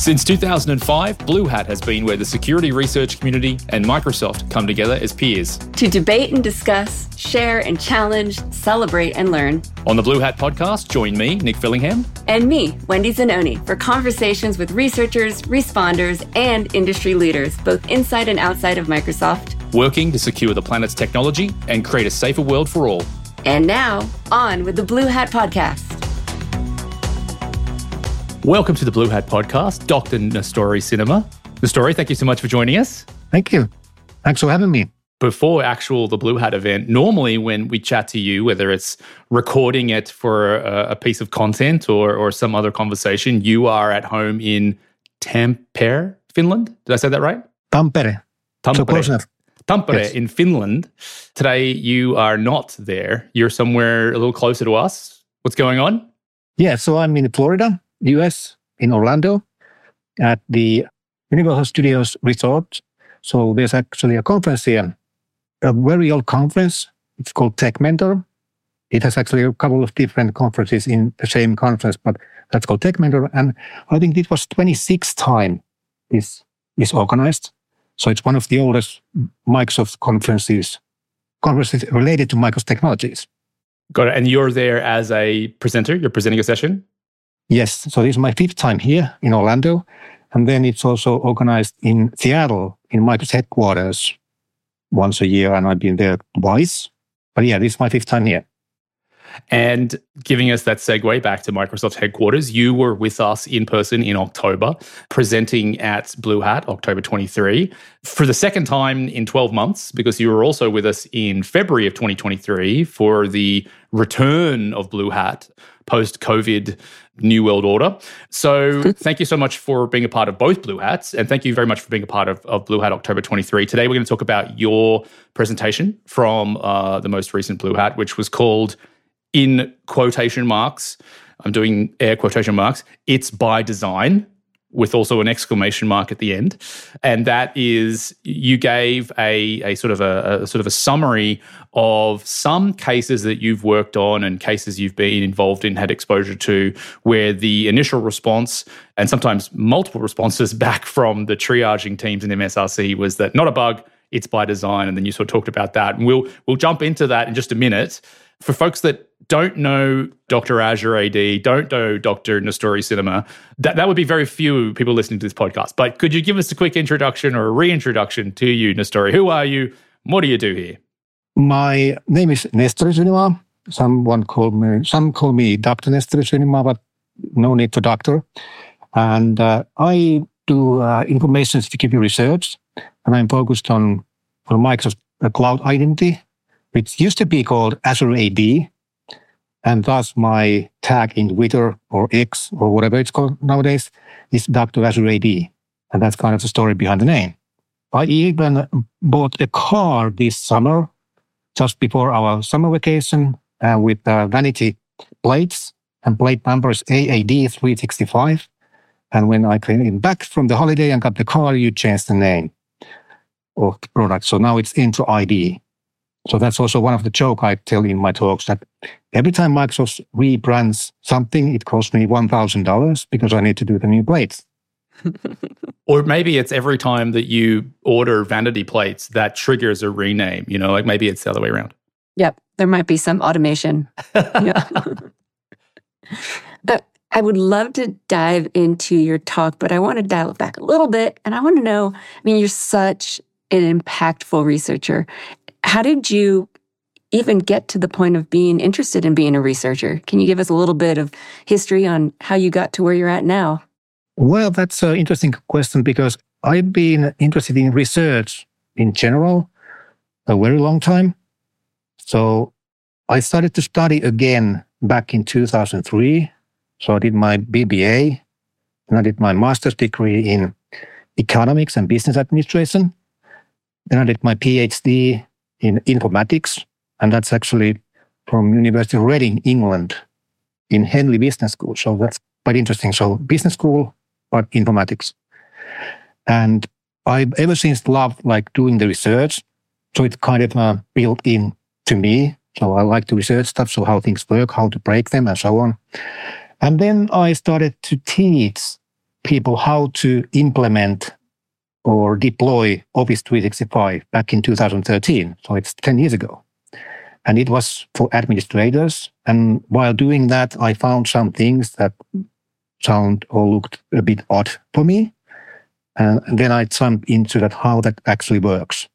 Since 2005, Blue Hat has been where the security research community and Microsoft come together as peers. To debate and discuss, share and challenge, celebrate and learn. On the Blue Hat podcast, join me, Nic Fillingham. And me, Wendy Zenone, for conversations with researchers, responders, and industry leaders, both inside and outside of Microsoft. Working to secure the planet's technology and create a safer world for all. And now, on with the Blue Hat podcast. Welcome to the Blue Hat Podcast, Dr. Nestori Syynimaa. Nestori, thank you so much for joining us. Thank you. Thanks for having me. Before actual the Blue Hat event, normally when we chat to you, whether it's recording it for a, a piece of content or, or some other conversation, you are at home in Tampere, Finland. Did I say that right? Tampere. Tampere. So close enough. Tampere Yes. in Finland. Today you are not there. You're somewhere a little closer to us. What's going on? Yeah, so I'm in Florida, US, in Orlando, at the Universal Studios Resort. So there's actually a conference here, a very old conference. It's called Tech Mentor. It has actually a couple of different conferences in the same conference, but that's called Tech Mentor. And I think it was 26th time this is organized. So it's one of the oldest Microsoft conferences, conferences related to Microsoft technologies. Got it. And you're there as a presenter. You're presenting a session. Yes. So this is my fifth time here in Orlando. And then it's also organized in Seattle in Microsoft headquarters once a year. And I've been there twice. But yeah, this is my fifth time here. And giving us that segue back to Microsoft headquarters, you were with us in person in October, presenting at Blue Hat, October 23, for the second time in 12 months, because you were also with us in February of 2023 for the return of Blue Hat post COVID New World Order. So thank you so much for being a part of both Blue Hats. And thank you very much for being a part of, of Blue Hat October 23. Today, we're going to talk about your presentation from uh, the most recent Blue Hat, which was called in quotation marks, I'm doing air quotation marks, it's by design with also an exclamation mark at the end. And that is you gave a, a sort of a, a sort of a summary of some cases that you've worked on and cases you've been involved in, had exposure to, where the initial response and sometimes multiple responses back from the triaging teams in MSRC was that not a bug, it's by design. And then you sort of talked about that. And we'll we'll jump into that in just a minute. For folks that don't know Dr. Azure AD, don't know Dr. Nestori Syynimaa, that, that would be very few people listening to this podcast. But could you give us a quick introduction or a reintroduction to you, Nestori? Who are you? What do you do here? My name is Nestor Syynimaa. Someone called me, some call me Dr. Nestor Syynimaa, but no need to doctor. And uh, I do uh, information security research, and I'm focused on, Microsoft Cloud Identity, which used to be called Azure AD. And thus my tag in Twitter or X or whatever it's called nowadays is Dr. Azure AD. And that's kind of the story behind the name. I even bought a car this summer, just before our summer vacation, uh, with uh, vanity plates and plate number is AAD365. And when I came back from the holiday and got the car, you changed the name of the product. So now it's Entra ID. So that's also one of the joke I tell in my talks that every time Microsoft rebrands something, it costs me $1,000 because I need to do the new plates. Or maybe it's every time that you order vanity plates that triggers a rename, you know, like maybe it's the other way around. Yep, there might be some automation. yeah. but I would love to dive into your talk, but I want to dial it back a little bit. And I want to know I mean, you're such an impactful researcher. How did you even get to the point of being interested in being a researcher? Can you give us a little bit of history on how you got to where you're at now? Well, that's an interesting question because I've been interested in research in general a very long time. So I started to study again back in 2003. So I did my BBA and I did my master's degree in economics and business administration. Then I did my PhD in informatics, and that's actually from University of Reading, England, in Henley Business School. So that's quite interesting. So business school, but informatics. And I've ever since loved like doing the research. So it's kind of uh, built in to me. So I like to research stuff. So how things work, how to break them and so on. And then I started to teach people how to implement or deploy Office 365 back in 2013. So it's 10 years ago. And it was for administrators. And while doing that, I found some things that sound or looked a bit odd for me. And then I jumped into that, how that actually works.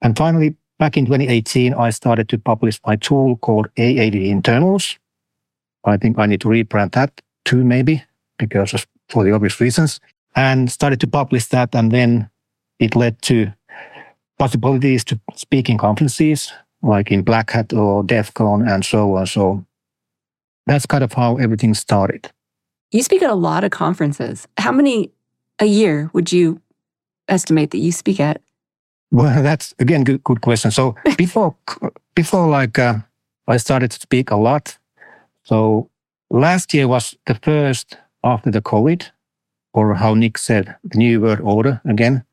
And finally, back in 2018, I started to publish my tool called AAD Internals. I think I need to rebrand that too, maybe, because of, for the obvious reasons and started to publish that. And then it led to possibilities to speak in conferences like in Black Hat or DEF CON and so on. So that's kind of how everything started. You speak at a lot of conferences. How many a year would you estimate that you speak at? Well, that's again good, good question. So before before like uh, I started to speak a lot. So last year was the first after the COVID or how Nic said, the new world order again,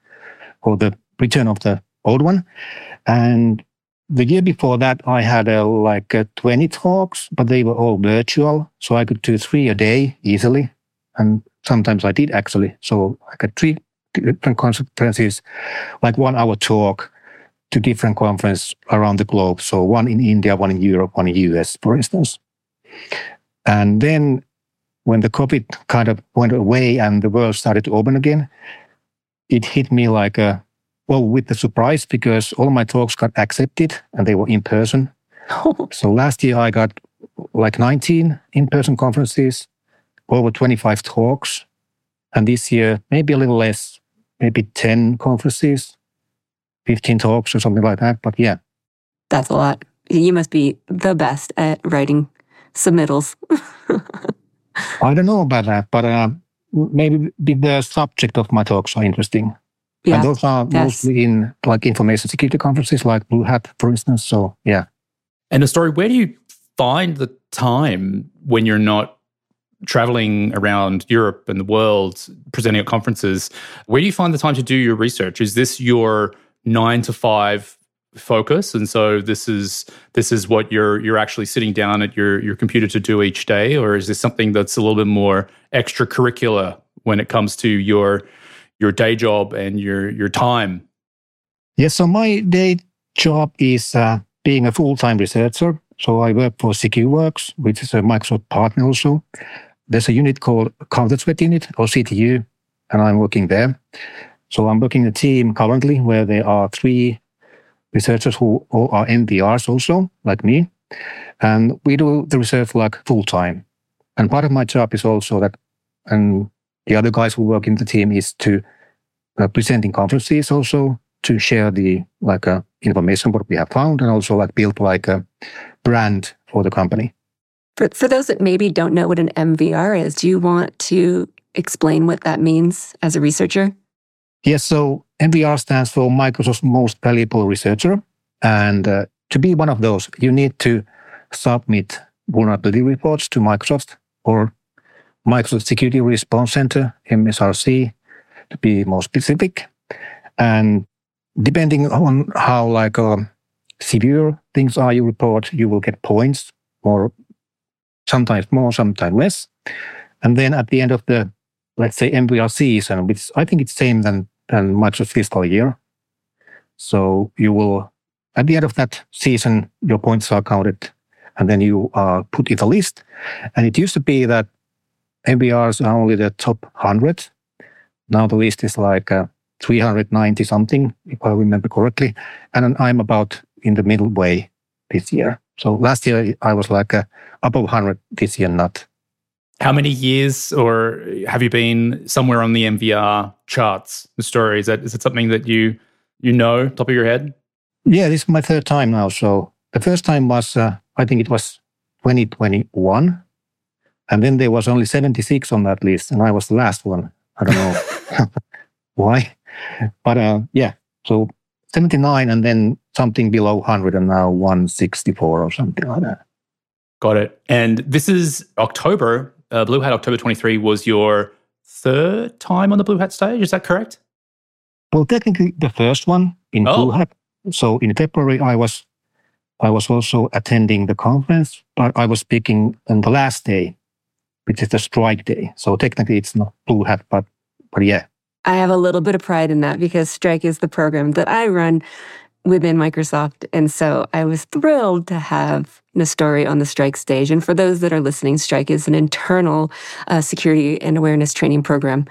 or the return of the old one. And the year before that, I had uh, like uh, 20 talks, but they were all virtual. So I could do three a day easily. And sometimes I did actually. So I got three different conferences, like one hour talk to different conferences around the globe. So one in India, one in Europe, one in US, for instance. And then when the COVID kind of went away and the world started to open again, it hit me like a, well, with the surprise because all my talks got accepted and they were in person. so last year I got like 19 in person conferences, over 25 talks. And this year, maybe a little less, maybe 10 conferences, 15 talks or something like that. But yeah. That's a lot. You must be the best at writing submittals. I don't know about that, but uh, maybe the subject of my talks are interesting. Yeah. And those are yes. mostly in like information security conferences like Blue Hat, for instance. So yeah. And Nestori, where do you find the time when you're not traveling around Europe and the world presenting at conferences? Where do you find the time to do your research? Is this your nine to five focus. And so this is this is what you're you're actually sitting down at your your computer to do each day or is this something that's a little bit more extracurricular when it comes to your your day job and your your time? Yes so my day job is uh, being a full-time researcher. So i work for secureworks which is a microsoft partner also. There's a unit called counter threat unit or ctu and i'm working there. So i'm working a team currently where there are three researchers who are MVRs also, like me. And we do the research like full time. And part of my job is also that, and the other guys who work in the team is to uh, present in conferences also to share the like uh, information what we have found and also like build like a brand for the company. For, for those that maybe don't know what an MVR is, do you want to explain what that means as a researcher? Yes, so MVR stands for Microsoft's Most Valuable Researcher. And uh, to be one of those, you need to submit vulnerability reports to Microsoft or Microsoft Security Response Center, MSRC, to be more specific. And depending on how like um, severe things are you report, you will get points or sometimes more, sometimes less. And then at the end of the, let's say MVR season, which I think it's same than than of fiscal year. So you will, at the end of that season, your points are counted and then you are put in the list. And it used to be that MVRs are only the top 100. Now the list is like uh, 390 something, if I remember correctly. And I'm about in the middle way this year. So last year I was like uh, above 100, this year not. How many years or have you been somewhere on the MVR charts, Nestori? Is that is it something that you you know top of your head? Yeah, this is my third time now. So the first time was uh, I think it was 2021. And then there was only 76 on that list, and I was the last one. I don't know why. But uh, yeah, so 79 and then something below 100 and now 164 or something like that. Got it. And this is October uh, Blue Hat October 23 was your third time on the Blue Hat stage. Is that correct? Well, technically the first one in oh. Blue Hat. So in February, I was I was also attending the conference, but I was speaking on the last day. which is the strike day. So technically it's not Blue Hat, but, but yeah. I have a little bit of pride in that because Strike is the program that I run within Microsoft. And so I was thrilled to have Nestori on the Strike stage. And for those that are listening, Strike is an internal uh, security and awareness training program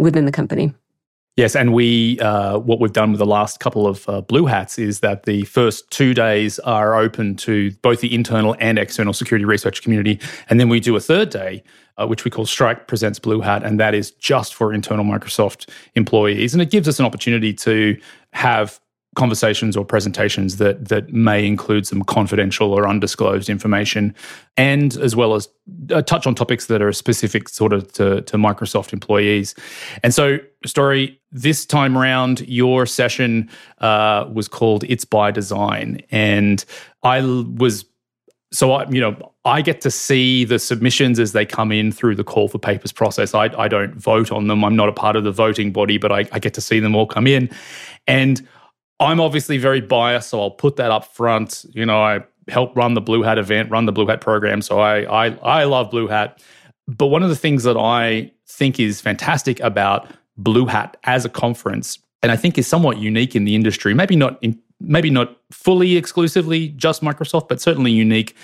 within the company. Yes, and we uh, what we've done with the last couple of uh, blue hats is that the first two days are open to both the internal and external security research community, and then we do a third day, uh, which we call Strike Presents Blue Hat, and that is just for internal Microsoft employees, and it gives us an opportunity to have conversations or presentations that that may include some confidential or undisclosed information, and as well as uh, touch on topics that are specific sort of to, to Microsoft employees. And so, story this time around, your session uh, was called "It's by Design," and I was so I, you know, I get to see the submissions as they come in through the call for papers process. I, I don't vote on them. I'm not a part of the voting body, but I, I get to see them all come in. And I'm obviously very biased, so I'll put that up front. You know, I help run the Blue Hat event, run the Blue Hat program, so I I I love Blue Hat. But one of the things that I think is fantastic about Blue Hat as a conference, and I think is somewhat unique in the industry, maybe not in, maybe not fully exclusively just Microsoft, but certainly unique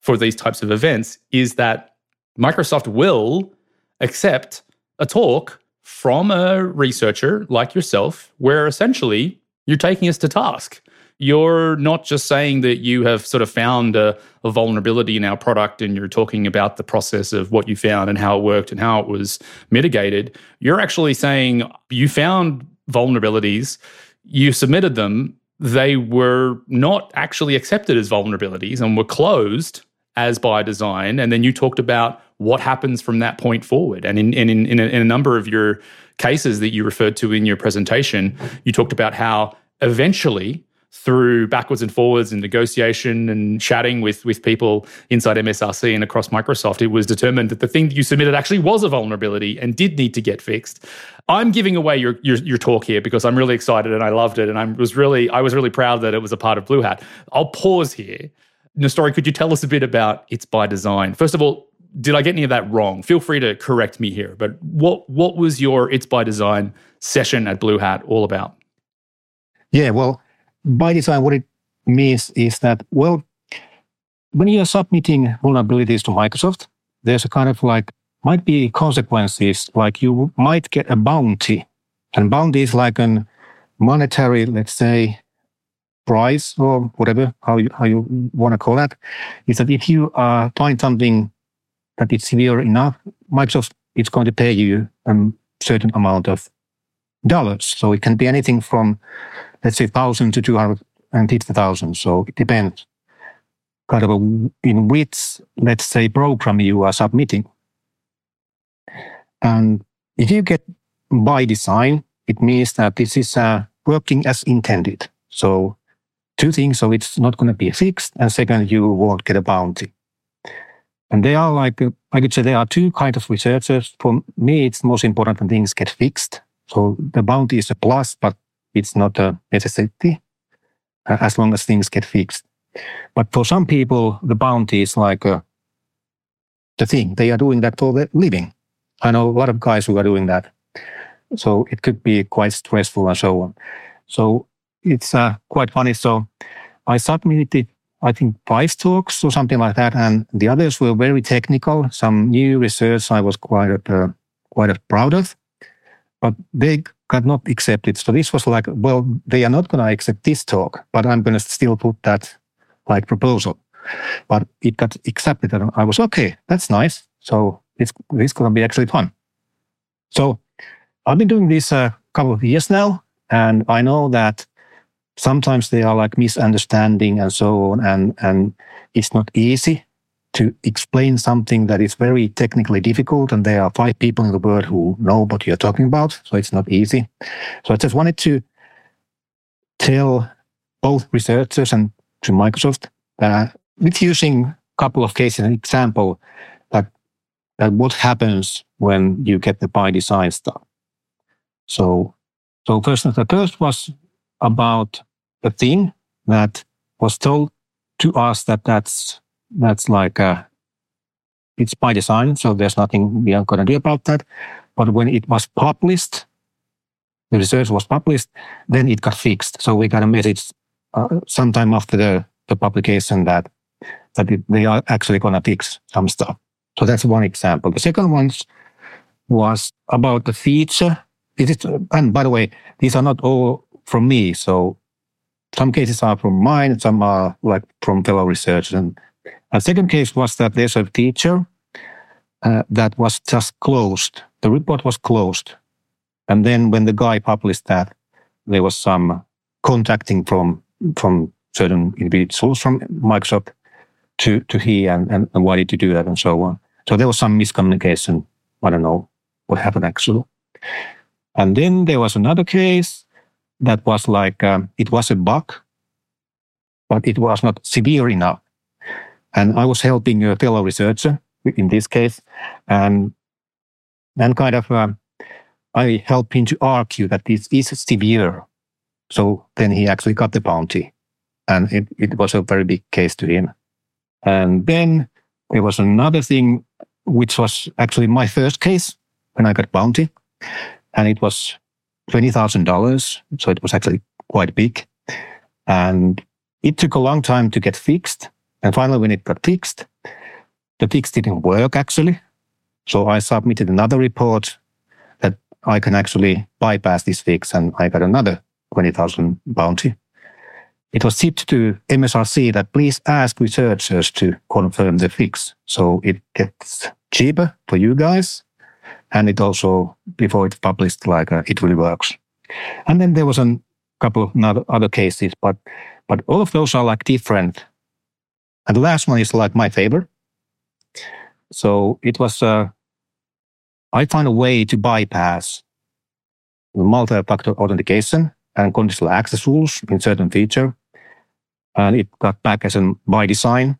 for these types of events, is that Microsoft will accept a talk from a researcher like yourself, where essentially you're taking us to task. You're not just saying that you have sort of found a, a, vulnerability in our product and you're talking about the process of what you found and how it worked and how it was mitigated. You're actually saying you found vulnerabilities, you submitted them, they were not actually accepted as vulnerabilities and were closed as by design. And then you talked about what happens from that point forward. And in, in, in, a, in a number of your cases that you referred to in your presentation, you talked about how eventually through backwards and forwards and negotiation and chatting with with people inside MSRC and across Microsoft, it was determined that the thing that you submitted actually was a vulnerability and did need to get fixed. I'm giving away your your, your talk here because I'm really excited and I loved it and I was really I was really proud that it was a part of Blue Hat. I'll pause here. Nestori, could you tell us a bit about It's by Design? First of all, did I get any of that wrong? Feel free to correct me here. But what what was your It's by Design session at Blue Hat all about? Yeah, well, by design, what it means is that, well, when you're submitting vulnerabilities to Microsoft, there's a kind of like, might be consequences, like you might get a bounty. And bounty is like a monetary, let's say, price or whatever, how you, how you want to call that, is that if you uh, find something that is severe enough, Microsoft is going to pay you a certain amount of dollars. So it can be anything from let's say, 1,000 to 250,000. So it depends kind of a, in which, let's say, program you are submitting. And if you get by design, it means that this is uh, working as intended. So two things. So it's not going to be fixed. And second, you won't get a bounty. And they are like, I could say there are two kinds of researchers. For me, it's most important when things get fixed. So the bounty is a plus, but it's not a necessity uh, as long as things get fixed. But for some people, the bounty is like uh, the thing. They are doing that for their living. I know a lot of guys who are doing that. So it could be quite stressful and so on. So it's uh, quite funny. So I submitted, I think, five talks or something like that. And the others were very technical. Some new research I was quite, uh, quite proud of. But they got not accepted. So this was like, well, they are not going to accept this talk, but I'm going to still put that like proposal. But it got accepted, and I was okay. That's nice. So it's it's going to be actually fun. So I've been doing this a couple of years now, and I know that sometimes they are like misunderstanding and so on, and and it's not easy to explain something that is very technically difficult and there are five people in the world who know what you're talking about so it's not easy. So i just wanted to tell both researchers and to microsoft that uh, with using a couple of cases an example that that what happens when you get the by design stuff. So so first the first was about a thing that was told to us that that's that's like a it's by design, so there's nothing we are going to do about that. But when it was published, the research was published, then it got fixed. So we got a message uh, sometime after the, the publication that that it, they are actually going to fix some stuff. So that's one example. The second one was about the feature. It is, and by the way, these are not all from me. So some cases are from mine, some are like from fellow researchers. And a second case was that there's a teacher uh, that was just closed. The report was closed. And then when the guy published that, there was some contacting from from certain individuals from Microsoft to, to he and, and, and why did you do that and so on. So there was some miscommunication. I don't know what happened actually. And then there was another case that was like, um, it was a bug, but it was not severe enough. And I was helping a fellow researcher in this case. And then kind of, um, I helped him to argue that this is severe. So then he actually got the bounty. And it, it was a very big case to him. And then there was another thing, which was actually my first case when I got bounty. And it was $20,000. So it was actually quite big. And it took a long time to get fixed. And finally, when it got fixed, the fix didn't work actually. So I submitted another report that I can actually bypass this fix and I got another 20,000 bounty it was tipped to MSRC that please ask researchers to confirm the fix. So it gets cheaper for you guys. And it also, before it published, like uh, it really works. And then there was a couple of other cases, but, but all of those are like different. And the last one is like my favorite. So it was, uh, I found a way to bypass multi-factor authentication and conditional access rules in certain feature. And it got back as a by design.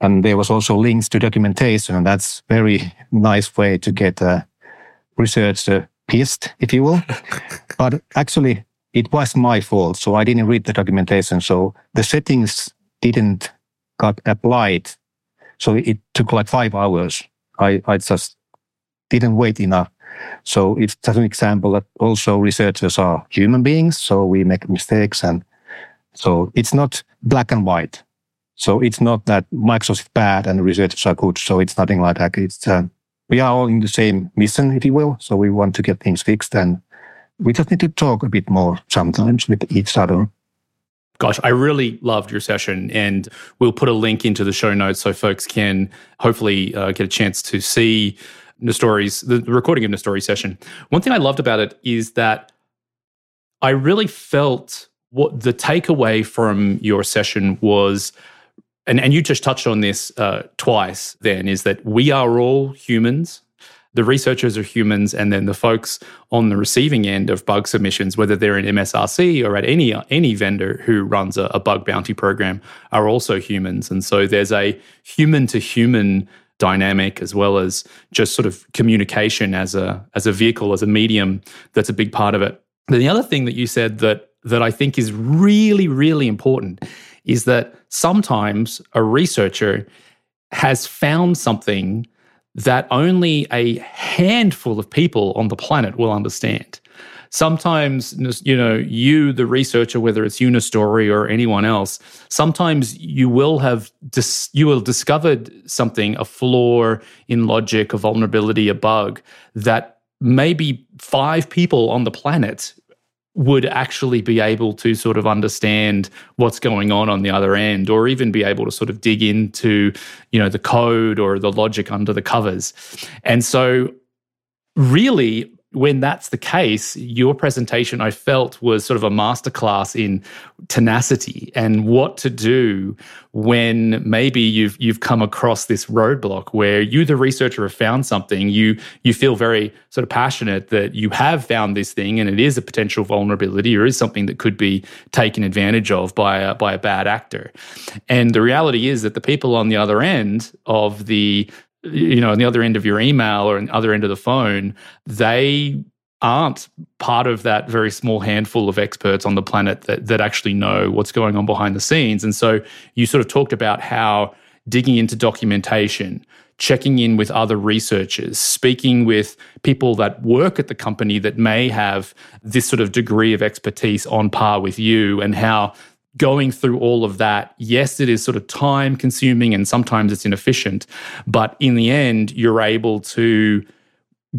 And there was also links to documentation. And that's very nice way to get uh, a researcher pissed, if you will. but actually, it was my fault. So I didn't read the documentation. So the settings didn't got applied. So it took like five hours. I, I just didn't wait enough. So it's just an example that also researchers are human beings. So we make mistakes and so it's not black and white. So it's not that Microsoft is bad and researchers are good. So it's nothing like that. It's, uh, we are all in the same mission, if you will. So we want to get things fixed and we just need to talk a bit more sometimes with each other. Gosh, I really loved your session, and we'll put a link into the show notes so folks can hopefully uh, get a chance to see Nestori's the recording of Nestori's session. One thing I loved about it is that I really felt what the takeaway from your session was and, and you just touched on this uh, twice then is that we are all humans. The researchers are humans and then the folks on the receiving end of bug submissions whether they're in msrc or at any any vendor who runs a, a bug bounty program are also humans. And so there's a human to human dynamic as well as just sort of communication as a as a vehicle as a medium that's a big part of it. Then the other thing that you said that that I think is really, really important is that sometimes a researcher has found something that only a handful of people on the planet will understand. Sometimes, you know, you, the researcher, whether it's Nestori or anyone else, sometimes you will have dis- you will discovered something, a flaw in logic, a vulnerability, a bug that maybe five people on the planet would actually be able to sort of understand what's going on on the other end or even be able to sort of dig into you know the code or the logic under the covers. And so really when that's the case, your presentation I felt was sort of a masterclass in tenacity and what to do when maybe you've you've come across this roadblock where you, the researcher, have found something. You you feel very sort of passionate that you have found this thing and it is a potential vulnerability or is something that could be taken advantage of by a, by a bad actor. And the reality is that the people on the other end of the you know, on the other end of your email or on the other end of the phone, they aren't part of that very small handful of experts on the planet that, that actually know what's going on behind the scenes. And so you sort of talked about how digging into documentation, checking in with other researchers, speaking with people that work at the company that may have this sort of degree of expertise on par with you, and how going through all of that, yes, it is sort of time consuming and sometimes it's inefficient, but in the end, you're able to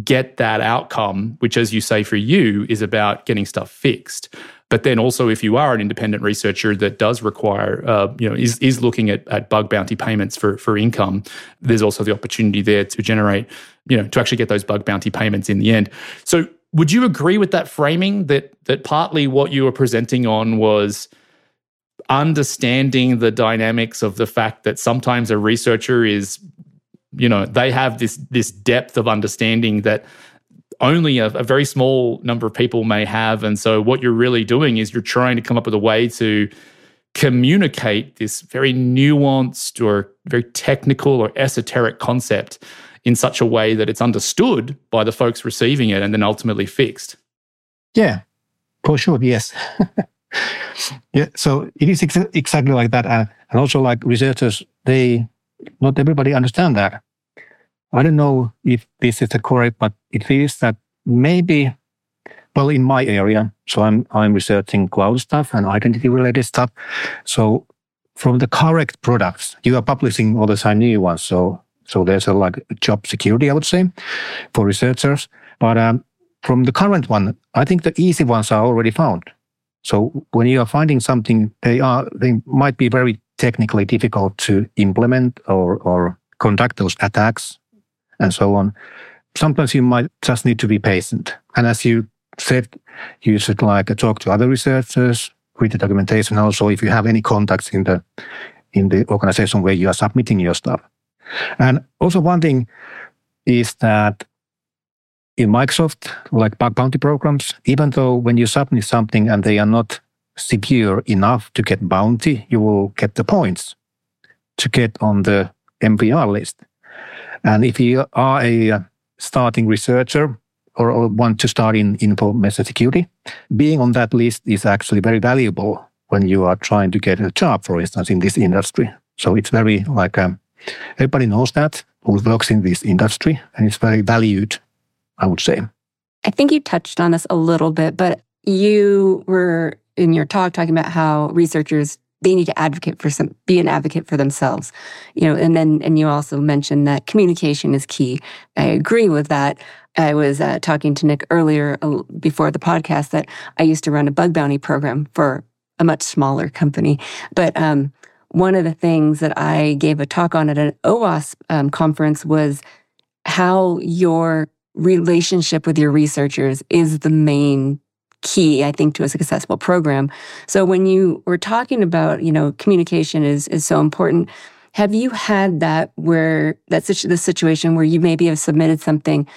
get that outcome, which, as you say, for you is about getting stuff fixed. But then also, if you are an independent researcher that does require, uh, you know, is, is looking at, at bug bounty payments for, for income, there's also the opportunity there to generate, you know, to actually get those bug bounty payments in the end. So, would you agree with that framing that that partly what you were presenting on was understanding the dynamics of the fact that sometimes a researcher is you know they have this this depth of understanding that only a, a, very small number of people may have. And so what you're really doing is you're trying to come up with a way to communicate this very nuanced or very technical or esoteric concept in such a way that it's understood by the folks receiving it and then ultimately fixed. Yeah for sure yes yeah so it is ex- exactly like that and, and also like researchers they not everybody understand that I don't know if this is the correct, but it feels that maybe, well, in my area, so I'm I'm researching cloud stuff and identity related stuff. So from the correct products, you are publishing all the time new ones. So so there's a like job security, I would say, for researchers. But um, from the current one, I think the easy ones are already found. So when you are finding something, they are they might be very technically difficult to implement or or conduct those attacks and so on. Sometimes you might just need to be patient. And as you said, you should like talk to other researchers, read the documentation. Also, if you have any contacts in the in the organization where you are submitting your stuff. And also one thing is that in Microsoft, like bug bounty programs, even though when you submit something and they are not secure enough to get bounty, you will get the points to get on the MVR list. And if you are a uh, starting researcher or, want to start in information security, being on that list is actually very valuable when you are trying to get a job, for instance, in this industry. So it's very like um, everybody knows that who works in this industry, and it's very valued, I would say. I think you touched on this a little bit, but you were in your talk talking about how researchers they need to advocate for some be an advocate for themselves you know and then and you also mentioned that communication is key. I agree with that. I was uh, talking to Nic earlier uh, before the podcast that i used to run a bug bounty program for a much smaller company. But um, one of the things that i gave a talk on at an OWASP um, conference was how your relationship with your researchers is the main key, I think, to a successful program. So when you were talking about, you know, communication is is so important. Have you had that where that's the situation where you maybe have submitted something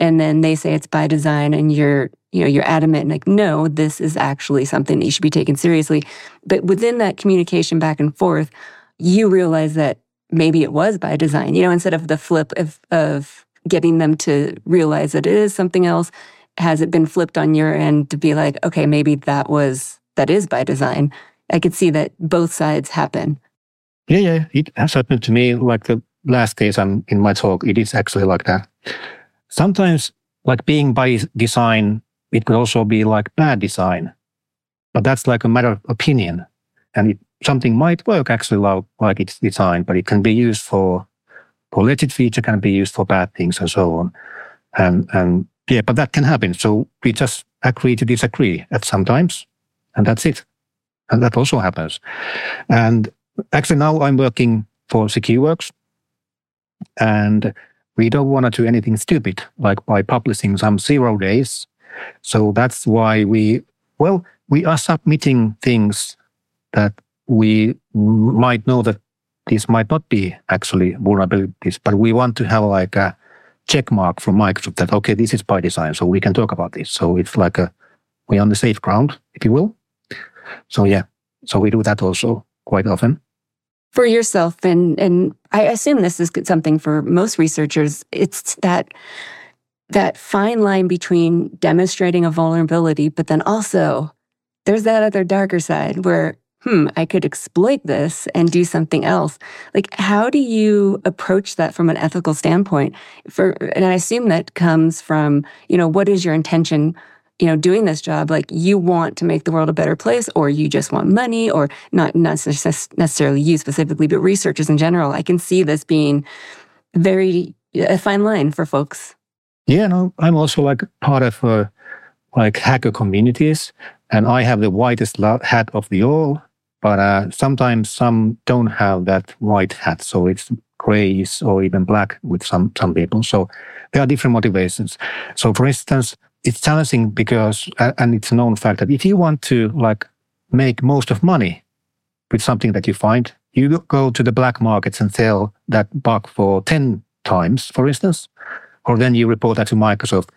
and then they say it's by design and you're you know you're adamant like no this is actually something that you should be taken seriously but within that communication back and forth you realize that maybe it was by design you know instead of the flip of of getting them to realize that it is something else has it been flipped on your end to be like, okay, maybe that was, that is by design? I could see that both sides happen. Yeah, yeah. It has happened to me. Like the last case I'm in my talk, it is actually like that. Sometimes, like being by design, it could also be like bad design. But that's like a matter of opinion. And it, something might work actually like, like it's designed, but it can be used for, legit feature, can be used for bad things and so on. And, and yeah, but that can happen. So we just agree to disagree at sometimes, and that's it. And that also happens. And actually, now I'm working for SecureWorks, and we don't want to do anything stupid like by publishing some zero days. So that's why we, well, we are submitting things that we might know that these might not be actually vulnerabilities, but we want to have like a check mark from Microsoft that, okay, this is by design, so we can talk about this. So it's like a, we're on the safe ground, if you will. So yeah, so we do that also quite often. For yourself, and and I assume this is something for most researchers. It's that that fine line between demonstrating a vulnerability, but then also there's that other darker side where hmm, I could exploit this and do something else. Like, how do you approach that from an ethical standpoint? For, and I assume that comes from, you know, what is your intention? You know, doing this job, like you want to make the world a better place, or you just want money, or not, not necessarily you specifically, but researchers in general. I can see this being very a fine line for folks. Yeah, no, I'm also like part of uh, like hacker communities, and I have the whitest hat of the all. But uh, sometimes some don't have that white hat, so it's grays or even black with some some people. So there are different motivations. So, for instance, it's challenging because, and it's a known fact that if you want to like make most of money with something that you find, you go to the black markets and sell that bug for 10 times, for instance, or then you report that to Microsoft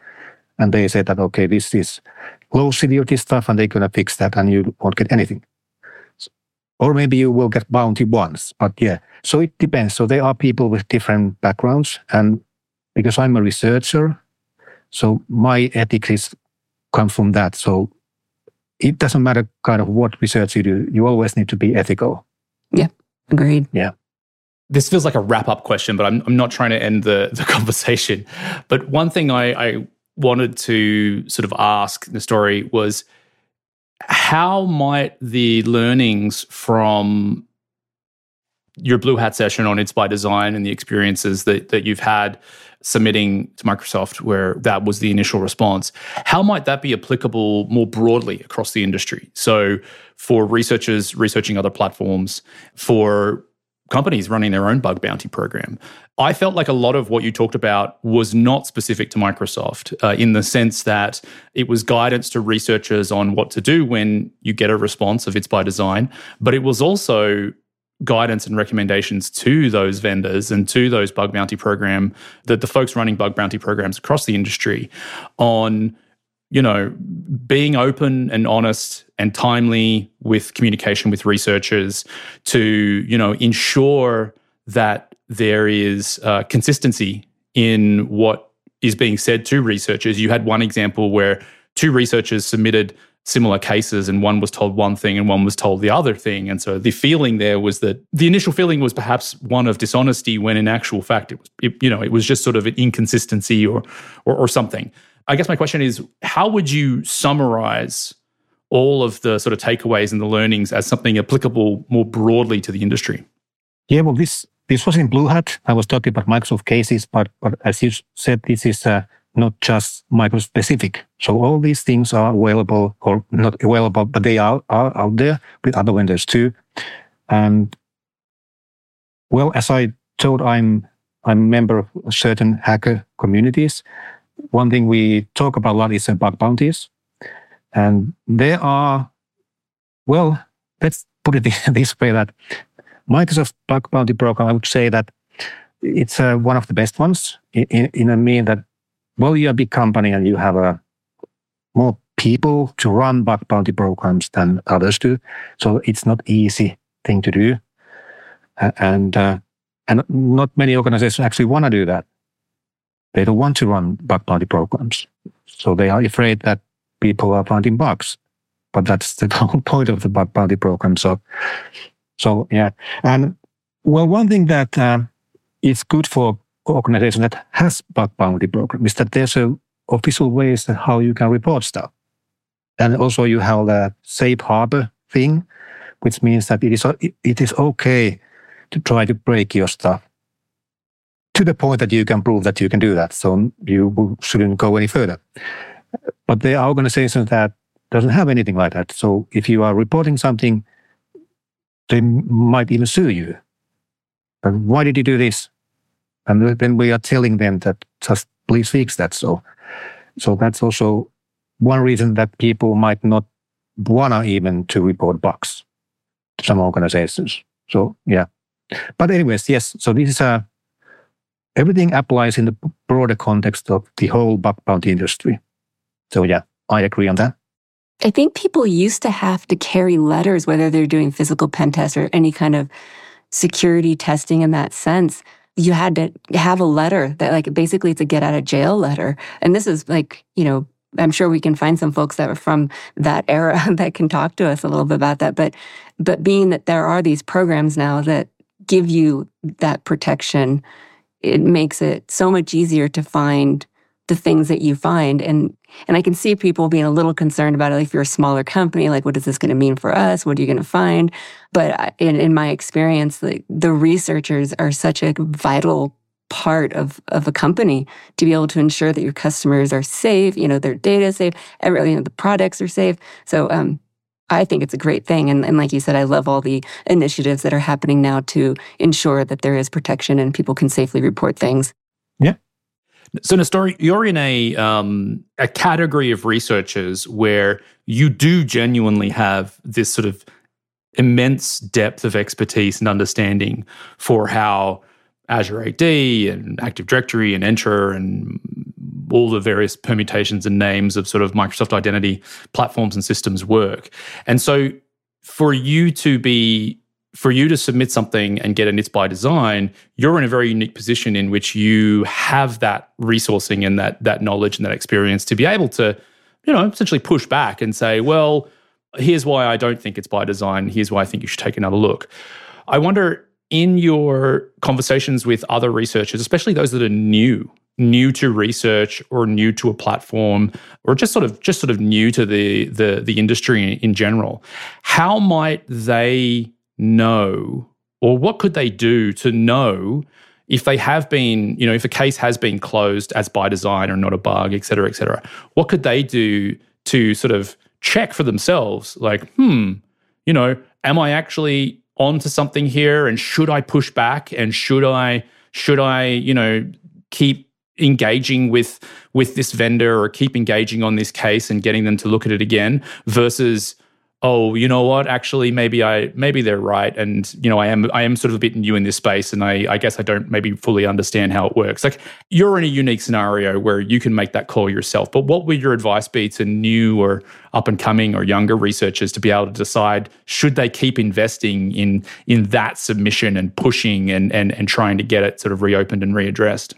and they say that, okay, this is low security stuff and they're to fix that and you won't get anything. Or maybe you will get bounty once, but yeah. So it depends. So there are people with different backgrounds. And because I'm a researcher, so my ethics come from that. So it doesn't matter kind of what research you do. You always need to be ethical. Yeah. Agreed. Yeah. This feels like a wrap up question, but I'm, I'm not trying to end the, the conversation. But one thing I, I wanted to sort of ask Nestori was how might the learnings from your Blue Hat session on It's by Design and the experiences that, that you've had submitting to Microsoft, where that was the initial response, how might that be applicable more broadly across the industry? So, for researchers researching other platforms, for companies running their own bug bounty program. I felt like a lot of what you talked about was not specific to Microsoft uh, in the sense that it was guidance to researchers on what to do when you get a response of It's by Design, but it was also guidance and recommendations to those vendors and to those bug bounty program that the folks running bug bounty programs across the industry on you know, being open and honest and timely with communication with researchers to, you know, ensure that there is uh, consistency in what is being said to researchers. You had one example where two researchers submitted similar cases and one was told one thing and one was told the other thing and so the feeling there was that the initial feeling was perhaps one of dishonesty when in actual fact it was it, you know it was just sort of an inconsistency or, or or something I guess my question is how would you summarize all of the sort of takeaways and the learnings as something applicable more broadly to the industry? Yeah, well, this this was in Blue Hat. I was talking about Microsoft cases, but but as you said, this is uh, not just Microsoft specific. So all these things are available or not available, but they are, are out there with other vendors too. And well, as I told, I'm I'm a member of certain hacker communities, one thing we talk about a lot is bug bounties. And there are, well, let's put it this way that Microsoft bug bounty program, I would say that it's uh, one of the best ones in, in, in a mean that, well, you're a big company and you have a uh, more people to run bug bounty programs than others do. So it's not easy thing to do. Uh, and, uh, and not many organizations actually want to do that. They don't want to run bug bounty programs. So they are afraid that people are finding bugs. But that's the whole point of the bug bounty program. So, so yeah. And well, one thing that uh, is good for organization that has bug bounty program is that there's a official ways that how you can report stuff. And also you have the safe harbor thing, which means that it is, it is okay to try to break your stuff to the point that you can prove that you can do that. So you shouldn't go any further. But there are organizations that doesn't have anything like that. So if you are reporting something, they might even sue you. But why did you do this? And then we are telling them that just please fix that. So, so that's also one reason that people might not wanna even to report bugs to some organizations. So yeah. But anyways, yes. So this is a everything applies in the broader context of the whole bug bounty industry. So yeah, I agree on that. I think people used to have to carry letters, whether they're doing physical pen tests or any kind of security testing in that sense. You had to have a letter that like basically it's a get out of jail letter. And this is like, you know, I'm sure we can find some folks that are from that era that can talk to us a little bit about that. But but being that there are these programs now that give you that protection, it makes it so much easier to find the things that you find. And and I can see people being a little concerned about it. If you're a smaller company, like what is this going to mean for us? What are you going to find? But in, in my experience, the researchers are such a vital part of, of a company to be able to ensure that your customers are safe, you know, their data is safe, every, you know, the products are safe. So um, I think it's a great thing. And, and like you said, I love all the initiatives that are happening now to ensure that there is protection and people can safely report things. Yeah. So, Nestori, you're in a um, a category of researchers where you do genuinely have this sort of immense depth of expertise and understanding for how Azure AD and Active Directory and Entra and all the various permutations and names of sort of Microsoft identity platforms and systems work. And so for you to be for you to submit something and get an it's by design, you're in a very unique position in which you have that resourcing and that that knowledge and that experience to be able to, you know, essentially push back and say, well, here's why I don't think it's by design. Here's why I think you should take another look. I wonder in your conversations with other researchers, especially those that are new, new to research or new to a platform or just sort of just sort of new to the the the industry in general, how might they know or what could they do to know if they have been, you know, if a case has been closed as by design or not a bug, et cetera, et cetera, what could they do to sort of check for themselves, like, hmm, you know, am I actually onto something here and should I push back and should I should I you know keep engaging with with this vendor or keep engaging on this case and getting them to look at it again versus oh, you know what? Actually, maybe I maybe they're right, and you know, I am I am sort of a bit new in this space, and I I guess I don't maybe fully understand how it works. Like you're in a unique scenario where you can make that call yourself. But what would your advice be to new or up and coming or younger researchers to be able to decide should they keep investing in in that submission and pushing and and and trying to get it sort of reopened and readdressed?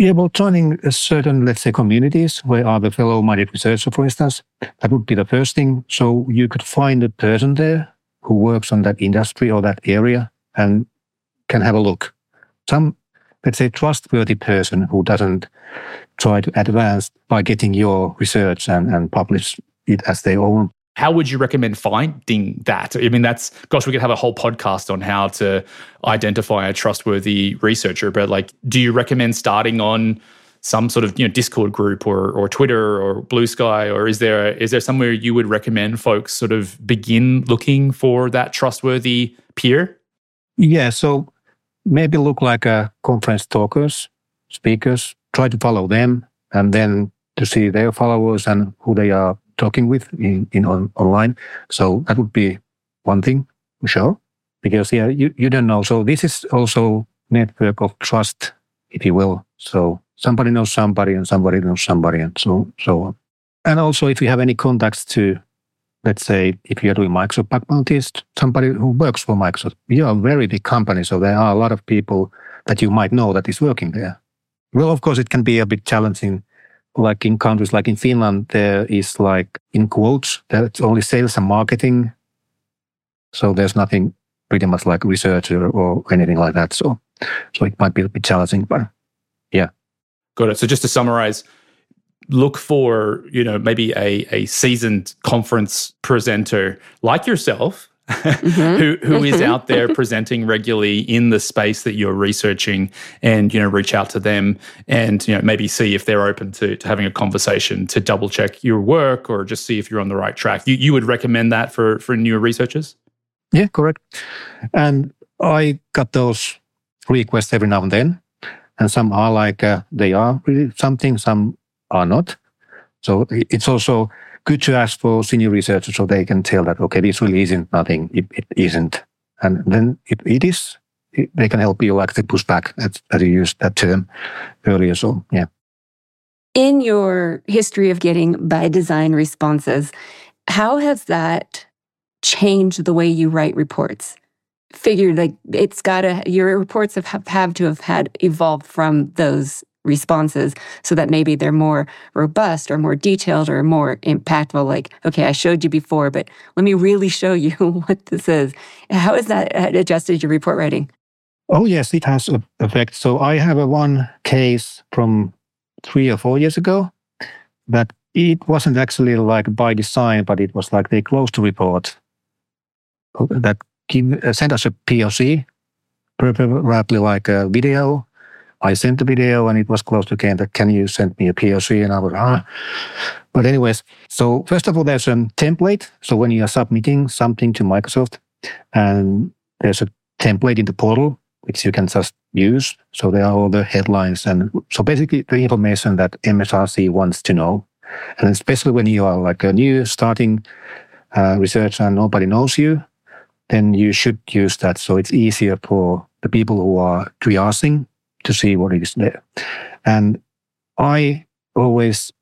Yeah, well, joining a certain, let's say, communities where other fellow-minded researchers, for instance, that would be the first thing. So you could find a person there who works on that industry or that area and can have a look. Some, let's say, trustworthy person who doesn't try to advance by getting your research and, and publish it as their own how would you recommend finding that? I mean, that's, gosh, we could have a whole podcast on how to identify a trustworthy researcher, but like, do you recommend starting on some sort of, you know, Discord group or, or Twitter or Blue Sky, or is there, is there somewhere you would recommend folks sort of begin looking for that trustworthy peer? Yeah. So maybe look like a conference talkers, speakers, try to follow them and then to see their followers and who they are talking with in, in on, online. So that would be one thing sure. Because yeah, you, you don't know. So this is also network of trust, if you will. So somebody knows somebody and somebody knows somebody and so so on. And also if you have any contacts to let's say if you're doing Microsoft bug bounties, somebody who works for Microsoft, you're a very big company, so there are a lot of people that you might know that is working there. Well, of course, it can be a bit challenging like in countries like in Finland, there is like in quotes, that's only sales and marketing. So there's nothing pretty much like research or, or anything like that. So, so it might be a bit challenging, but yeah. Got it. So just to summarize, look for, you know, maybe a, a seasoned conference presenter like yourself mm-hmm. who who is mm-hmm. out there presenting regularly in the space that you're researching and you know reach out to them and you know maybe see if they're open to, to having a conversation to double check your work or just see if you're on the right track. You, you would recommend that for for newer researchers? Yeah correct. And i got those requests every now and then. And some are like uh, they are really something some are not. So it's also good to ask for senior researchers so they can tell that, okay, this really isn't nothing. It, it isn't. And then if it is, it, they can help you like to push back as, as you used that term earlier. So, yeah. In your history of getting by design responses, how has that changed the way you write reports? Figured like it's got to, your reports have, have to have had evolved from those responses so that maybe they're more robust or more detailed or more impactful like okay i showed you before but let me really show you what this is. How has that adjusted your report writing? Oh yes it has an effect so i have a one case from three or four years ago that it wasn't actually like by design but it was like they closed the report. That give, uh, sent us a poc preferably like a video I sent the video and it was closed again that can you send me a POC? And I was, ah. But anyways, so first of all, there's a template. So when you are submitting something to Microsoft and there's a template in the portal, which you can just use. So there are all the headlines and so basically the information that MSRC wants to know. And especially when you are like a new starting uh, research and nobody knows you, then you should use that. So it's easier for the people who are triaging to see what is there. And I always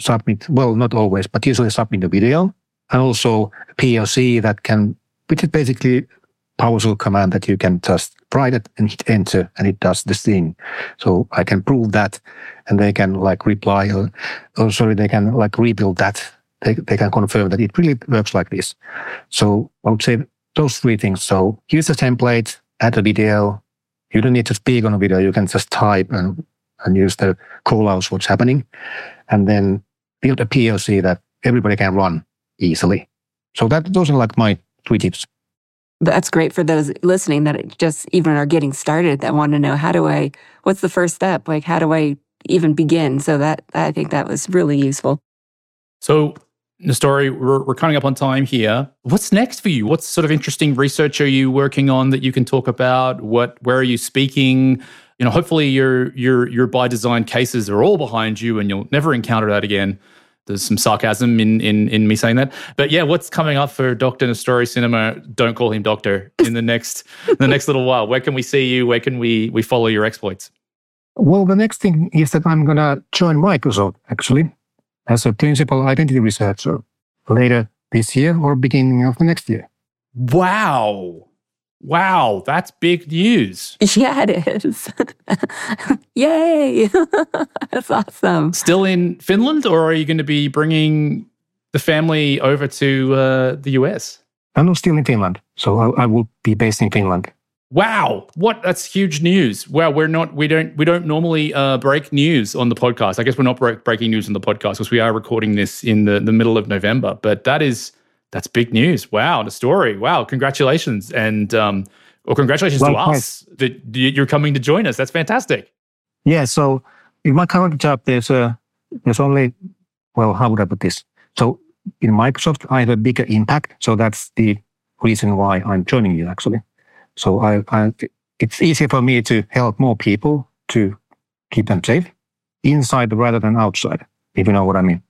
submit, well, not always, but usually submit a video and also a POC that can, which is basically PowerShell command that you can just write it and hit enter and it does the thing. So I can prove that and they can like reply or, or sorry, they can like rebuild that. They, they can confirm that it really works like this. So I would say those three things. So use the template, add a video, you don't need to speak on a video. You can just type and, and use the call outs, what's happening, and then build a POC that everybody can run easily. So that those are like my three tips. That's great for those listening that just even are getting started that want to know how do I, what's the first step? Like, how do I even begin? So that I think that was really useful. So Nestori, we're, we're coming up on time here. What's next for you? What sort of interesting research are you working on that you can talk about? What, where are you speaking? You know, hopefully your your your by design cases are all behind you, and you'll never encounter that again. There's some sarcasm in in in me saying that, but yeah, what's coming up for Doctor Nestori Syynimaa? Don't call him Doctor in the next the next little while. Where can we see you? Where can we we follow your exploits? Well, the next thing is that I'm gonna join Microsoft actually as a principal identity researcher later this year or beginning of the next year. Wow. Wow, that's big news. Yeah, it is. Yay. that's awesome. Still in Finland, or are you going to be bringing the family over to uh, the US? I'm still in Finland. So I, I will be based in Finland. Wow, what that's huge news. Wow, we're not we don't we don't normally uh, break news on the podcast. I guess we're not break, breaking news on the podcast because we are recording this in the, the middle of November. But that is that's big news. Wow, Nestori. Wow, congratulations and um, well, congratulations well, to us that you're coming to join us. That's fantastic. Yeah. So in my current job, there's a there's only well, how would I put this? So in Microsoft, I have a bigger impact. So that's the reason why I'm joining you actually. So I, I, it's easier for me to help more people to keep them safe inside rather than outside, if you know what I mean.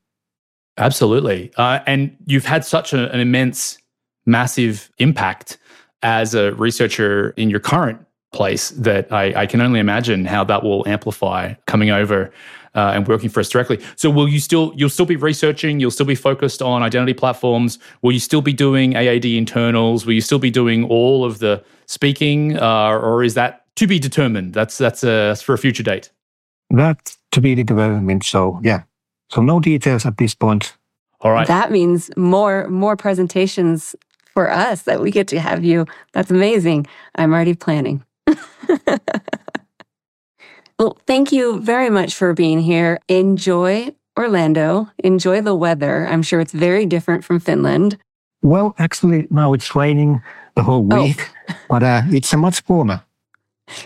Absolutely. Uh, and you've had such a, an immense, massive impact as a researcher in your current place that I, I can only imagine how that will amplify coming over uh, and working for us directly. So will you still you'll still be researching? You'll still be focused on identity platforms. Will you still be doing AADInternals? Will you still be doing all of the speaking, uh, or is that to be determined? That's that's, uh, that's for a future date. That's to be determined. So yeah, so no details at this point. All right. That means more more presentations for us that we get to have you. That's amazing. I'm already planning. well, thank you very much for being here. Enjoy Orlando. Enjoy the weather. I'm sure it's very different from Finland. Well, actually, now it's raining the whole oh. week, oh. but uh, it's a much warmer.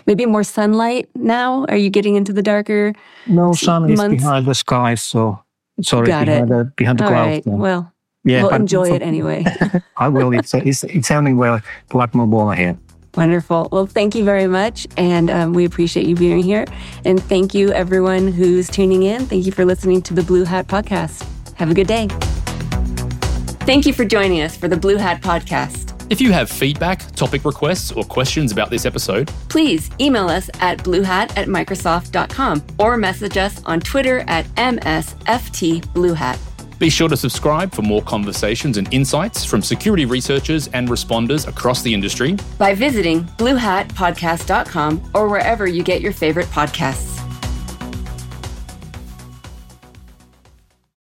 Maybe more sunlight now? Are you getting into the darker? No, sun months? is behind the sky, so sorry, Got behind, it. The, behind the All clouds. Right. Well, yeah, we'll enjoy it anyway. I will. It's, it's, it's sounding well, a lot more warmer here. Wonderful. Well, thank you very much. And um, we appreciate you being here. And thank you, everyone who's tuning in. Thank you for listening to the BlueHat Podcast. Have a good day. Thank you for joining us for the BlueHat Podcast. If you have feedback, topic requests, or questions about this episode, please email us at bluehat at microsoft.com or message us on Twitter at MSFTBlueHat. Be sure to subscribe for more conversations and insights from security researchers and responders across the industry by visiting bluehatpodcast.com or wherever you get your favorite podcasts.